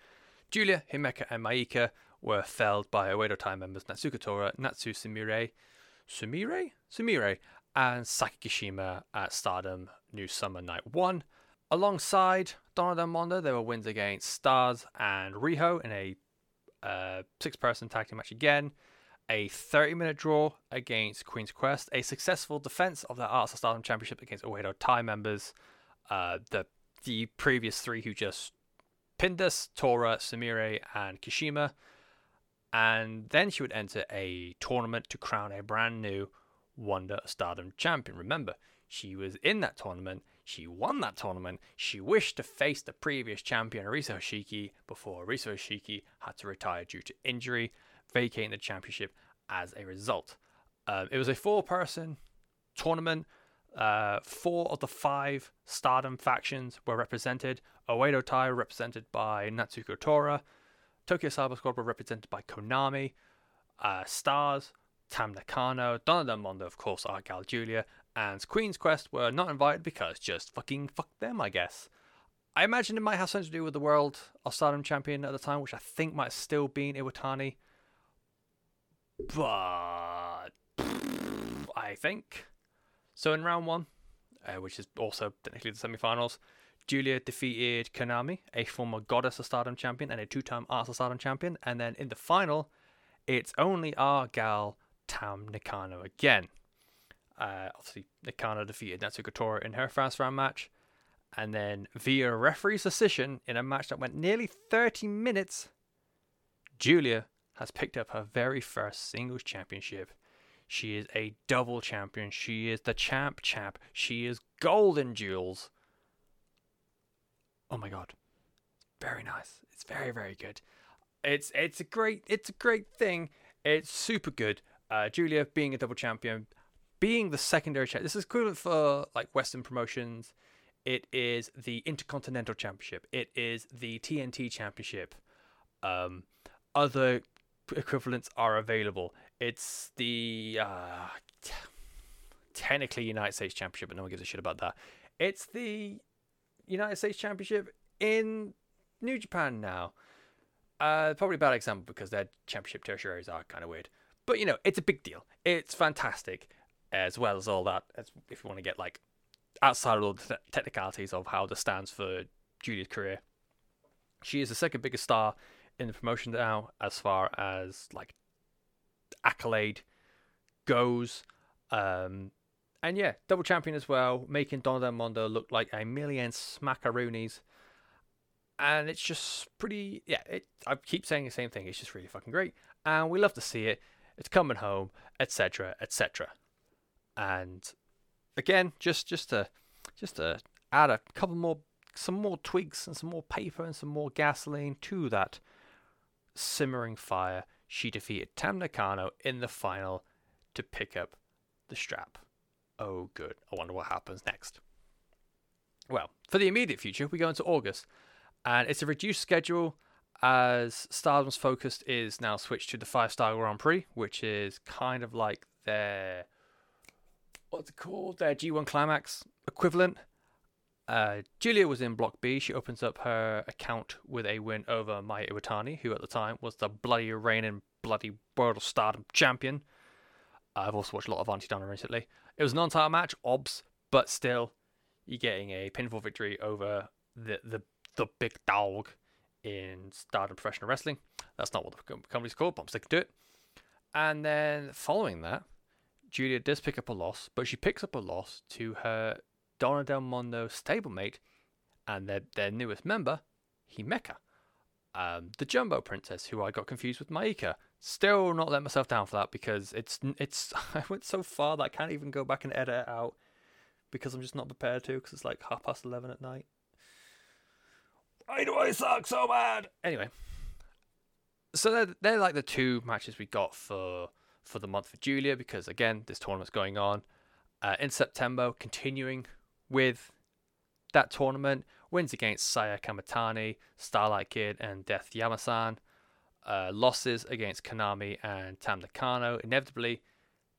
Giulia, Himeka, and Maika were felled by Oedo Tai members Natsuko Tora, Natsu Sumire, Sumire, Sumire, and Saki Kashima at Stardom New Summer Night One. Alongside Del Mondo, there were wins against Stars and Riho in a uh, six person tag team match again. A 30 minute draw against Queen's Quest. A successful defense of the Arts of Stardom Championship against Oedo Tai members. Uh, the, the previous three who just pinned us Tora, Sumire, and Kashima. And then she would enter a tournament to crown a brand new Wonder Stardom champion. Remember, she was in that tournament she won that tournament. She wished to face the previous champion, Arisa Hoshiki, before Arisa Hoshiki had to retire due to injury, vacating the championship as a result. Um, it was a four person tournament. Uh, four of the five Stardom factions were represented. Oedo Tai represented by Natsuko Tora. Tokyo Cyber Squad were represented by Konami. Uh, Stars, Tam Nakano, Del Mondo, of course, Argal Giulia, and Queen's Quest were not invited because just fucking fuck them, I guess. I imagine it might have something to do with the World of Stardom champion at the time, which I think might have still be in Iwatani. But I think so. In round one, uh, which is also technically the semi-finals, Giulia defeated Konami, a former Goddess of Stardom champion and a two-time Arts of Stardom champion, and then in the final, it's only our gal Tam Nakano again. Uh, obviously, Nakano defeated Natsuko Tora in her first round match. And then, via referee's decision in a match that went nearly 30 minutes, Giulia has picked up her very first singles championship. She is a double champion. She is the champ champ. She is golden jewels. Oh my god. Very nice. It's very, very good. It's it's a great it's a great thing. It's super good. Uh, Giulia being a double champion, being the secondary champ. This is equivalent for like Western promotions. It is the Intercontinental Championship. It is the TNT Championship. Um, other equivalents are available. It's the uh, t- technically United States Championship, but no one gives a shit about that. It's the United States Championship in New Japan now. Uh, probably a bad example because their championship tertiaries are kind of weird. But you know, it's a big deal. It's fantastic, as well as all that. As if you want to get like outside of all the te- technicalities of how this stands for Giulia's career, she is the second biggest star in the promotion now, as far as like accolade goes. Um, and yeah, double champion as well, making Del Mondo look like a million smackaroonies and it's just pretty yeah it, i keep saying the same thing it's just really fucking great and we love to see it it's coming home etc etc and again just just to just to add a couple more some more twigs and some more paper and some more gasoline to that simmering fire she defeated tam nakano in the final to pick up the strap. Oh good. I wonder what happens next. Well for the immediate future we go into august and it's a reduced schedule as Stardom's focus is now switched to the five star Grand Prix, which is kind of like their what's it called? Their G1 Climax equivalent. Uh, Giulia was in Block B. She opens up her account with a win over Mayu Iwatani, who at the time was the bloody reigning bloody World of Stardom champion. I've also watched a lot of Auntie Donna recently. It was a non-title match, obs, but still, you're getting a pinfall victory over the the the big dog in Stardom Professional Wrestling. That's not what the company's called, but I'm sticking to it. And then following that, Giulia does pick up a loss, but she picks up a loss to her Donna Del Mondo stablemate and their, their newest member, Himeka. Um, the Jumbo Princess, who I got confused with Maika. Still not let myself down for that because it's it's I went so far that I can't even go back and edit it out because I'm just not prepared to because it's like half past eleven at night. Why do I suck so bad? Anyway, so they're, they're like the two matches we got for for the month for Giulia because again this tournament's going on uh, in September, continuing with that tournament. Wins against Saya Kamitani, Starlight Kid, and Death Yamasan. Uh, losses against Konami and Tam Nakano. Inevitably,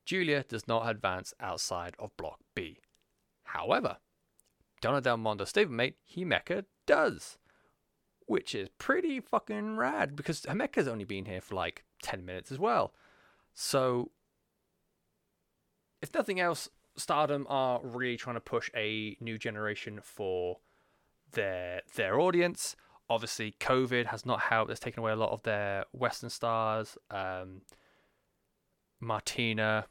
Giulia does not advance outside of Block B. However, Donna Del Mondo stablemate Himeka does which is pretty fucking rad because Himeka's only been here for like 10 minutes as well. So, if nothing else, Stardom are really trying to push a new generation for their their audience. Obviously, COVID has not helped. It's taken away a lot of their Western stars. Um, Martina.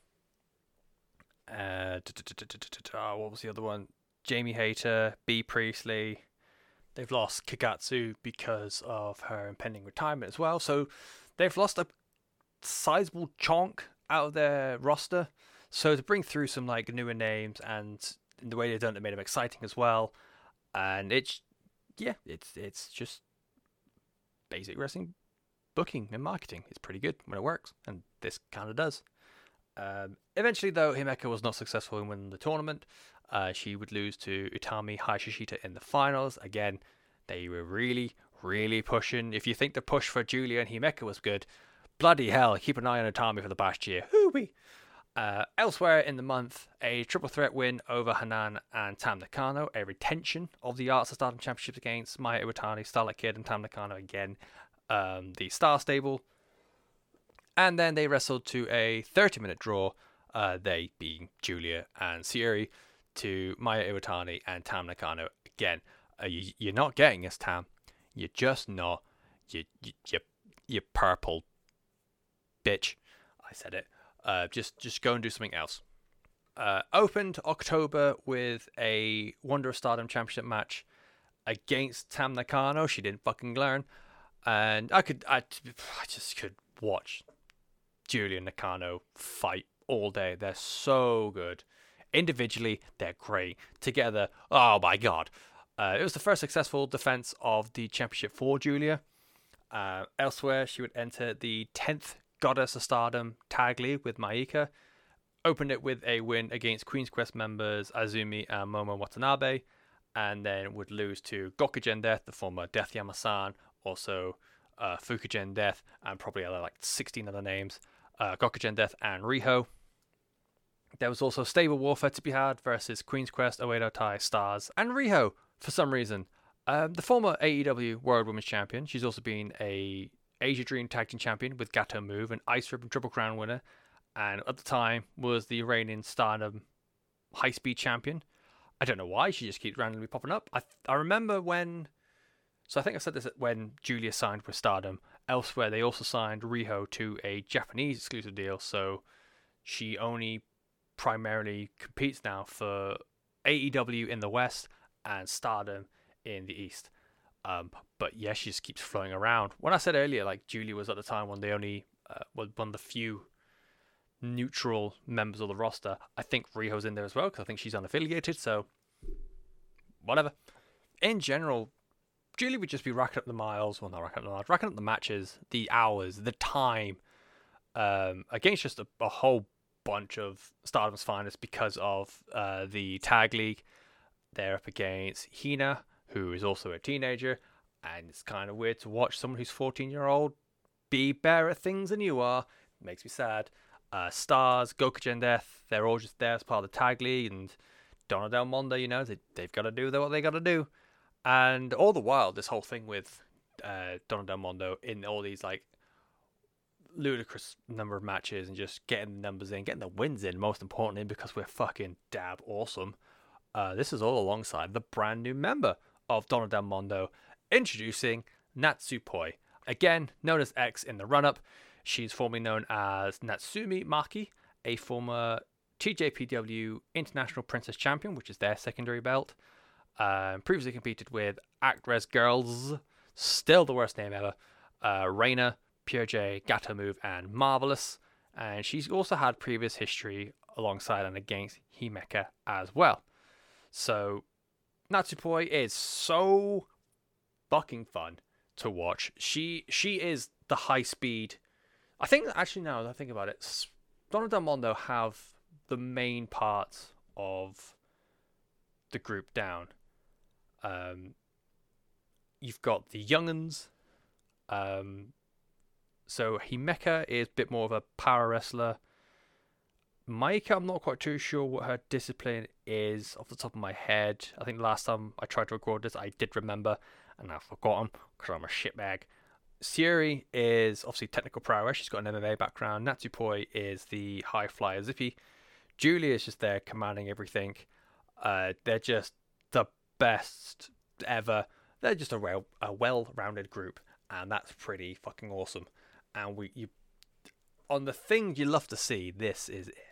Uh, what was the other one? Jamie Hayter, Bea Priestley. They've lost Kagetsu because of her impending retirement as well. So they've lost a sizable chunk out of their roster. So to bring through some like newer names and the way they've done it made them exciting as well. And it's yeah, it's it's just basic wrestling booking and marketing. It's pretty good when it works, and this kind of does. Um, eventually, though, Himeka was not successful in winning the tournament. Uh, she would lose to Utami Hayashishita in the finals. Again, they were really, really pushing. If you think the push for Giulia and Himeka was good, bloody hell, keep an eye on Utami for the past year. Hooey! Uh, elsewhere in the month, a triple threat win over Hanan and Tam Nakano, a retention of the Arts of Stardom Championships against Mayu Iwatani, Starlight Kid, and Tam Nakano again, um, the Star Stable. And then they wrestled to a 30 minute draw, uh, they being Giulia and Syuri, to Mayu Iwatani and Tam Nakano again. Uh, you, you're not getting this, Tam. You're just not. You, you, you, you purple bitch. I said it. Uh, just, just go and do something else. Uh, opened October with a Wonder of Stardom Championship match against Tam Nakano. She didn't fucking learn, and I could, I, I just could watch Giulia Nakano fight all day. They're so good. Individually, they're great. Together, oh my god. Uh, it was the first successful defense of the championship for Giulia. Uh, elsewhere, she would enter the 10th Goddess of Stardom tag with Maika. Opened it with a win against Queen's Quest members Azumi and Momo Watanabe, and then would lose to Gokigen Death, the former Death Yamasan, also uh, Death, and probably other like 16 other names. Uh, Death and Riho. There was also Stable Warfare to be had versus Queen's Quest, Oedo Tai, Stars, and Riho for some reason. Um, the former AEW World Women's Champion. She's also been a Asia Dream Tag Team Champion with Gatoh Move, an Ice Ribbon Triple Crown winner, and at the time was the reigning Stardom High Speed Champion. I don't know why she just keeps randomly popping up. I I remember when, so I think I said this when Giulia signed with Stardom. Elsewhere, they also signed Riho to a Japanese exclusive deal, so she only primarily competes now for AEW in the West and Stardom in the East. Um, but yeah, she just keeps flowing around. When I said earlier, like Giulia was at the time one of the only, uh, one of the few neutral members of the roster. I think Riho's in there as well because I think she's unaffiliated. So whatever. In general, Julie would just be racking up the miles. Well, not racking up the miles, racking up the matches, the hours, the time, um, against just a, a whole bunch of Stardom's finest because of uh, the tag league. They're up against Hina, who is also a teenager, and it's kind of weird to watch someone who's 14 year old be better at things than you are. It makes me sad. Uh, Stars, Gokigen Death, they're all just there as part of the tag league, and Donna Del Mondo, you know, they, they've got to do what they got to do. And all the while, this whole thing with uh, Donna Del Mondo in all these like ludicrous number of matches and just getting the numbers in, getting the wins in, most importantly, because we're fucking dab awesome. Uh, this is all alongside the brand new member of Donna Del Mondo, introducing Natsupoi. Again, known as X in the run up, she's formerly known as Natsumi Maki, a former TJPW International Princess Champion, which is their secondary belt. Um, previously competed with Actress Girls, still the worst name ever, uh, Reina, Pure J, Gatoh Move, and Marvelous. And she's also had previous history alongside and against Himeka as well. So Natsupoi is so fucking fun to watch. She she is the high speed. I think actually now that I think about it, Donna Del Mondo have the main parts of the group down. Um, you've got the younguns. Um, so Himeka is a bit more of a power wrestler. Maika, I'm not quite too sure what her discipline is off the top of my head. I think last time I tried to record this, I did remember, and I've forgotten because I'm a shitbag. Syuri is obviously technical prowess. She's got an MMA background. Natsupoi is the high flyer zippy. Julia is just there commanding everything. Uh, they're just the best ever. They're just a well a well-rounded group, and that's pretty fucking awesome. And we you on the thing you love to see, this is it.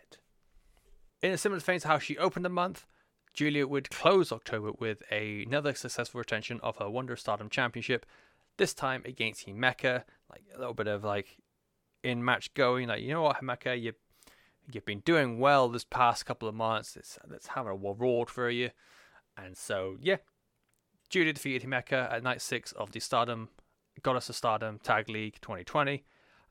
In a similar vein to how she opened the month, Giulia would close October with another successful retention of her Wonder Stardom Championship, this time against Himeka. Like a little bit of like in match going, like you know what, Himeka, you you've been doing well this past couple of months. Let's let's have a reward for you. And so yeah, Giulia defeated Himeka at night six of the Stardom Goddess of Stardom Tag League 2020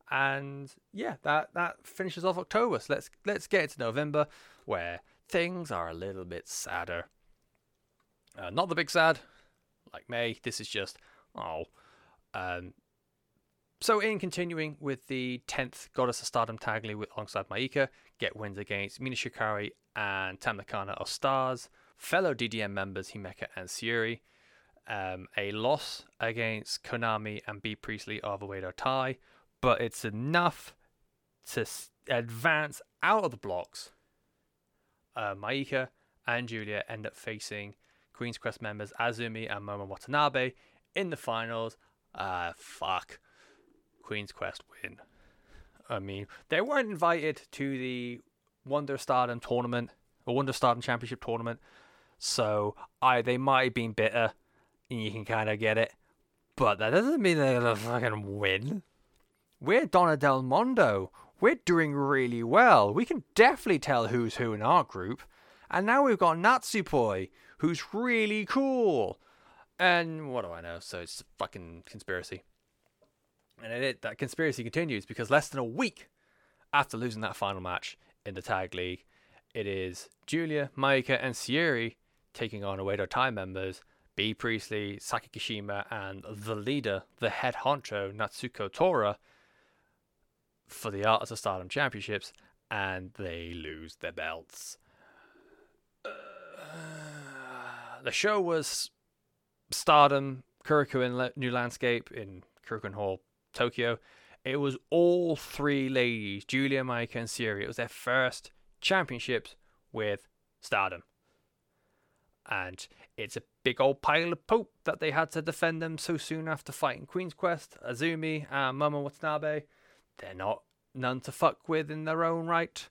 and yeah, that that finishes off October. So let's let's get into November, where things are a little bit sadder. Uh, not the big sad, like May. This is just oh. Um, so in continuing with the tenth Goddess of Stardom tag league alongside Maika, get wins against Mina Shirakawa and Tam Nakano of Stars, fellow DDM members Himeka and Syuri. Um, a loss against Konami and Bea Priestley of Oedo Tai, but it's enough to advance out of the blocks. Uh, Maika and Giulia end up facing Queen's Quest members Azumi and Momo Watanabe in the finals. Uh, fuck. Queen's Quest win. I mean, they weren't invited to the Wonder Stardom tournament. a Wonder Stardom Championship tournament. So I they might have been bitter, and you can kind of get it, but that doesn't mean they're gonna fucking win. We're Donna Del Mondo. We're doing really well. We can definitely tell who's who in our group. And now we've got Natsupoi, who's really cool. And what do I know? So it's a fucking conspiracy. And it, that conspiracy continues because less than a week after losing that final match in the tag league, it is Giulia, Maika, and Syuri taking on Oedo Tai members Bea Priestley, Saki Kashima, and the leader, the head honcho, Natsuko Tora, for the Art of Stardom Championships, and they lose their belts. Uh, the show was Stardom, Korakuen New Landscape in Korakuen Hall, Tokyo. It was all three ladies, Giulia, Maika, and Syuri. It was their first championships with Stardom. And it's a big old pile of poop that they had to defend them so soon after fighting Queen's Quest, Azumi, and Momo Watanabe. They're not none to fuck with in their own right.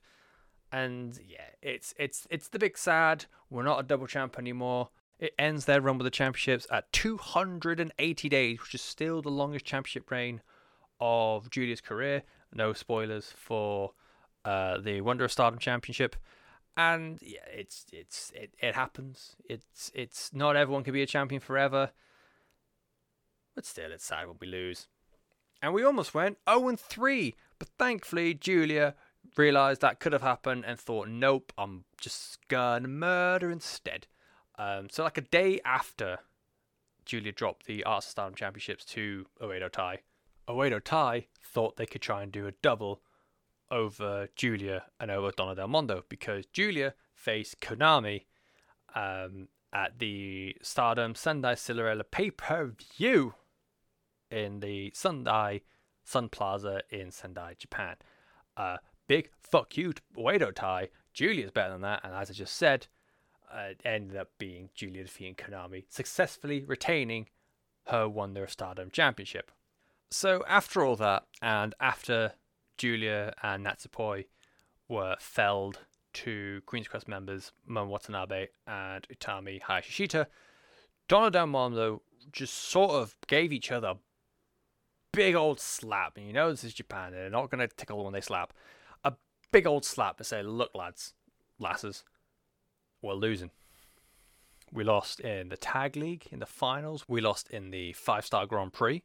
And yeah, it's it's it's the big sad. We're not a double champ anymore. It ends their run with the championships at 280 days, which is still the longest championship reign of Giulia's career. No spoilers for uh, the Wonder of Stardom Championship. And yeah, it's it's it, it happens. It's it's not everyone can be a champion forever. But still it's sad when we lose. And we almost went 0 and 3, but thankfully Giulia realized that could have happened and thought, nope, I'm just gonna murder instead. Um, so like a day after Giulia dropped the Arts Stardom Championships to Oedo Tai, Oedo Tai thought they could try and do a double over Giulia and over Donna Del Mondo because Giulia faced Konami um, at the Stardom Sendai Cinderella pay per view in the Sendai Sun Plaza in Sendai, Japan. Uh, big fuck you to Oedo Tai. Giulia's better than that, and as I just said, uh, ended up being Giulia defeating Konami, successfully retaining her Wonder of Stardom Championship. So after all that, and after Giulia and Natsupoi were felled to Queen's Quest members Momo Watanabe and Utami Hayashishita, Donna Del Mondo just sort of gave each other big old slap. And you know this is Japan, they're not going to tickle when they slap. A big old slap to say, look, lads, lasses, we're losing. We lost in the Tag League in the finals. We lost in the Five Star Grand Prix.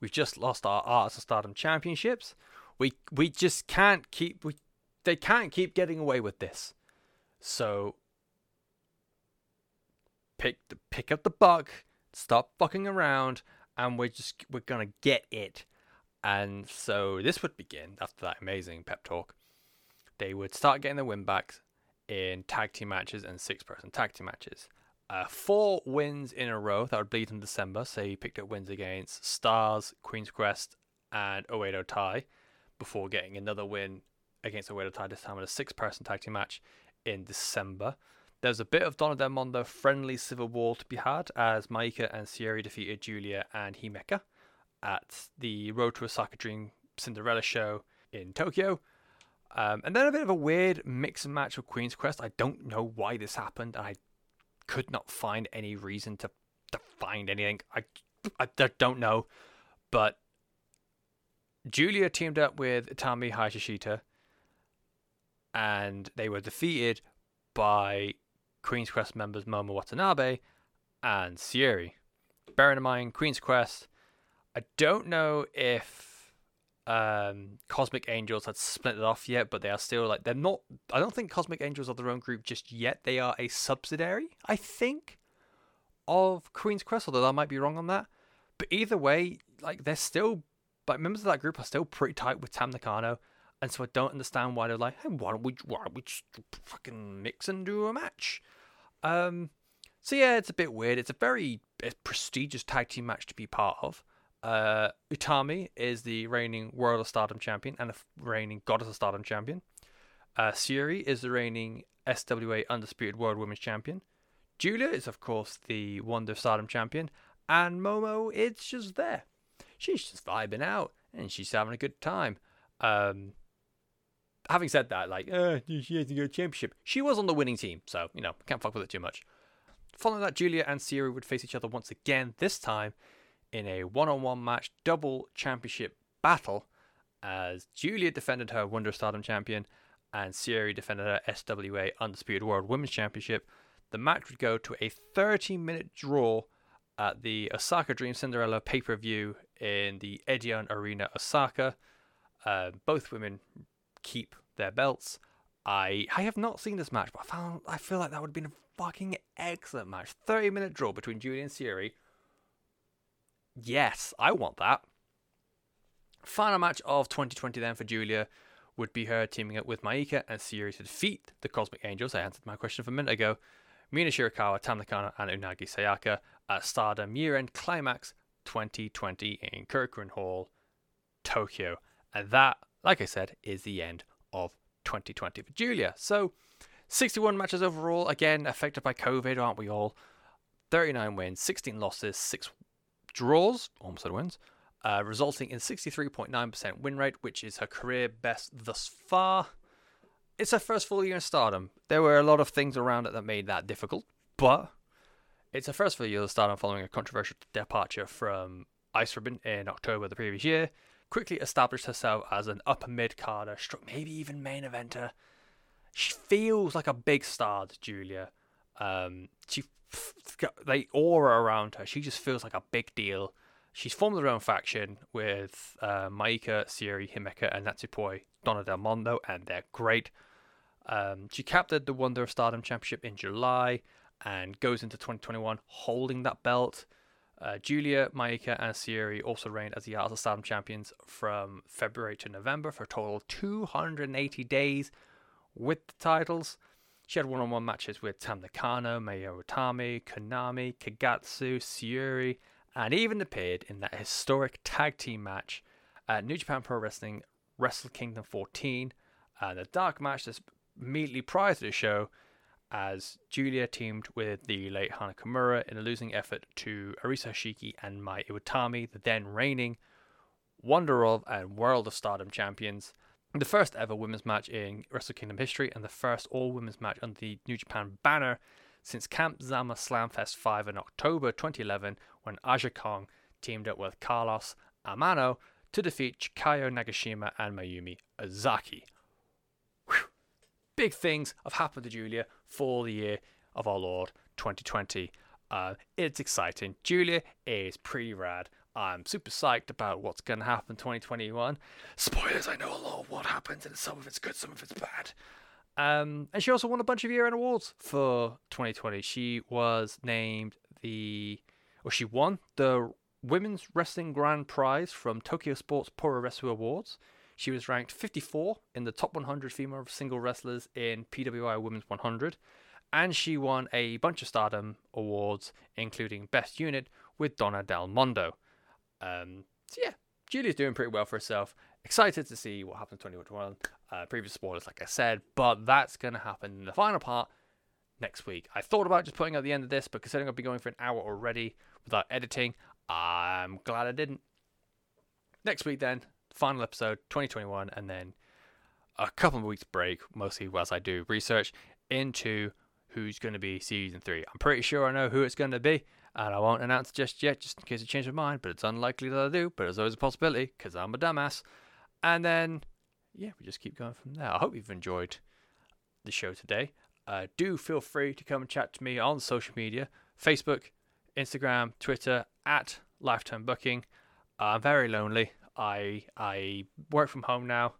We've just lost our Arts of Stardom Championships. We we just can't keep we they can't keep getting away with this. So pick the pick up the buck, stop fucking around, and we're just we're gonna get it. And so this would begin after that amazing pep talk. They would start getting the win back in tag team matches and six person tag team matches. Uh, four wins in a row that would bleed in December. So he picked up wins against Stars, Queen's Quest, and Oedo Tai before getting another win against Oedo Tai this time in a six person tag team match in December. There's a bit of Donna Del friendly civil war to be had as Maika and Syuri defeated Giulia and Himeka at the Road to Osaka Dream Cinderella show in Tokyo. Um, and then a bit of a weird mix and match with Queen's Quest. I don't know why this happened. I could not find any reason to, to find anything. I, I, I don't know. But Giulia teamed up with Utami Hayashishita and they were defeated by Queen's Quest members Momo Watanabe and Syuri. Bearing in mind, Queen's Quest, I don't know if um, Cosmic Angels had split it off yet, but they are still like they're not. I don't think Cosmic Angels are their own group just yet. They are a subsidiary, I think, of Queen's Quest. Although I might be wrong on that. But either way, like they're still, like members of that group are still pretty tight with Tam Nakano, and so I don't understand why they're like, hey, why don't we, why don't we just fucking mix and do a match? Um, so yeah, it's a bit weird. It's a very prestigious tag team match to be part of. Uh, Utami is the reigning World of Stardom champion and the reigning Goddess of Stardom champion. Uh, Syuri is the reigning SWA Undisputed World Women's Champion. Giulia is, of course, the Wonder of Stardom champion. And Momo is just there. She's just vibing out and she's having a good time. Um, having said that, like, uh, she hasn't got a championship. She was on the winning team, so you know, can't fuck with it too much. Following that, Giulia and Syuri would face each other once again. This time in a one-on-one match, double championship battle, as Giulia defended her Wonder Stardom champion and Syuri defended her SWA Undisputed World Women's Championship. The match would go to a 30-minute draw at the Osaka Dream Cinderella pay-per-view in the Edion Arena, Osaka. Uh, both women keep their belts. I I have not seen this match, but I found I feel like that would have been a fucking excellent match. 30 minute draw between Giulia and Syuri. Yes, I want that. Final match of 2020 then for Giulia would be her teaming up with Maika and Syuri to defeat the Cosmic Angels. I answered my question from a minute ago. Mina Shirakawa, Tam Nakano, and Unagi Sayaka at Stardom Year End Climax 2020 in Korakuen Hall, Tokyo. And that, like I said, is the end of 2020 for Giulia. So, 61 matches overall, again, affected by COVID, aren't we all? 39 wins, 16 losses, 6 draws, almost said wins, uh, resulting in 63.9% win rate, which is her career best thus far. It's her first full year in stardom. There were a lot of things around it that made that difficult, but it's her first full year in stardom following a controversial departure from Ice Ribbon in October the previous year quickly established herself as an upper mid carder, maybe even main eventer. She feels like a big star, Giulia. Um, she got the aura around her. She just feels like a big deal. She's formed her own faction with uh, Maika, Syuri, Himeka, and Natsupoi Donna Del Mondo, and they're great. Um, she captured the Wonder of Stardom Championship in July and goes into 2021 holding that belt. Uh, Giulia, Maika, and Syuri also reigned as the Art of Stardom champions from February to November for a total of 280 days with the titles. She had one on one matches with Tam Nakano, Mayu Iwatani, Konami, Kagetsu, Syuri, and even appeared in that historic tag team match at New Japan Pro Wrestling Wrestle Kingdom 14. And the dark match that's immediately prior to the show as Giulia teamed with the late Hana Kimura in a losing effort to Arisa Hoshiki and Mayu Iwatani, the then reigning Wonder of and World of Stardom champions. The first ever women's match in Wrestle Kingdom history and the first all women's match under the New Japan banner since Camp Zama Slamfest 5 in October 2011 when Aja Kong teamed up with Carlos Amano to defeat Chikayo Nagashima and Mayumi Ozaki big things have happened to Giulia for the year of our Lord 2020. Uh, it's exciting. Giulia is pretty rad. I'm super psyched about what's going to happen 2021. Spoilers, I know a lot of what happens, and some of it's good, some of it's bad. Um, and she also won a bunch of year end awards for 2020. She was named the, or she won the Women's Wrestling Grand Prize from Tokyo Sports Pro Wrestling Awards. She was ranked 54 in the top 100 female single wrestlers in PWI Women's 100, and she won a bunch of Stardom awards, including Best Unit with Donna Del Mondo. Um, so yeah, Giulia's doing pretty well for herself. Excited to see what happens in 2021. Uh, previous spoilers, like I said, but that's going to happen in the final part next week. I thought about just putting at the end of this, but considering I'll be going for an hour already without editing, I'm glad I didn't. Next week, then, final episode 2021 and then a couple of weeks break mostly whilst i do research into who's going to be season three. I'm pretty sure i know who it's going to be and i won't announce just yet just in case i change my mind but it's unlikely that i do but there's always a possibility because i'm a dumbass. And then yeah we just keep going from there. I hope you've enjoyed the show today. Uh, do feel free to come and chat to me on social media facebook instagram twitter at lifetime booking. I'm very lonely I I work from home now.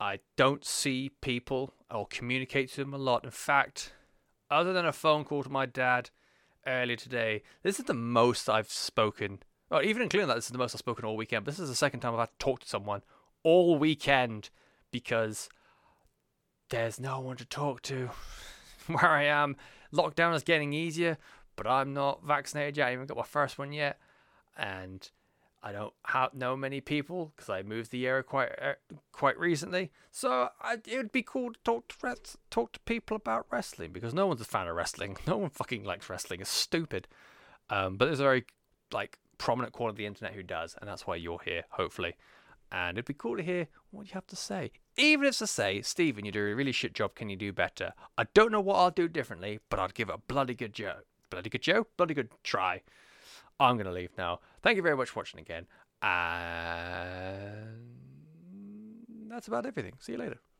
I don't see people or communicate to them a lot. In fact, other than a phone call to my dad earlier today, this is the most I've spoken. Or even including that, this is the most I've spoken all weekend. But this is the second time I've had to talk to someone all weekend because there's no one to talk to. Where I am, lockdown is getting easier, but I'm not vaccinated yet. I haven't got my first one yet, and I don't know many people because I moved the area quite uh, quite recently. So I, it would be cool to talk to res- talk to people about wrestling because no one's a fan of wrestling. No one fucking likes wrestling. It's stupid. Um, but there's a very like prominent corner of the internet who does, and that's why you're here, hopefully. And it'd be cool to hear what you have to say. Even if to say, Stephen, you do a really shit job. Can you do better? I don't know what I'll do differently, but I'd give it a bloody good joke, Bloody good joke, Bloody good try. I'm gonna leave now. Thank you very much for watching again. And that's about everything. See you later.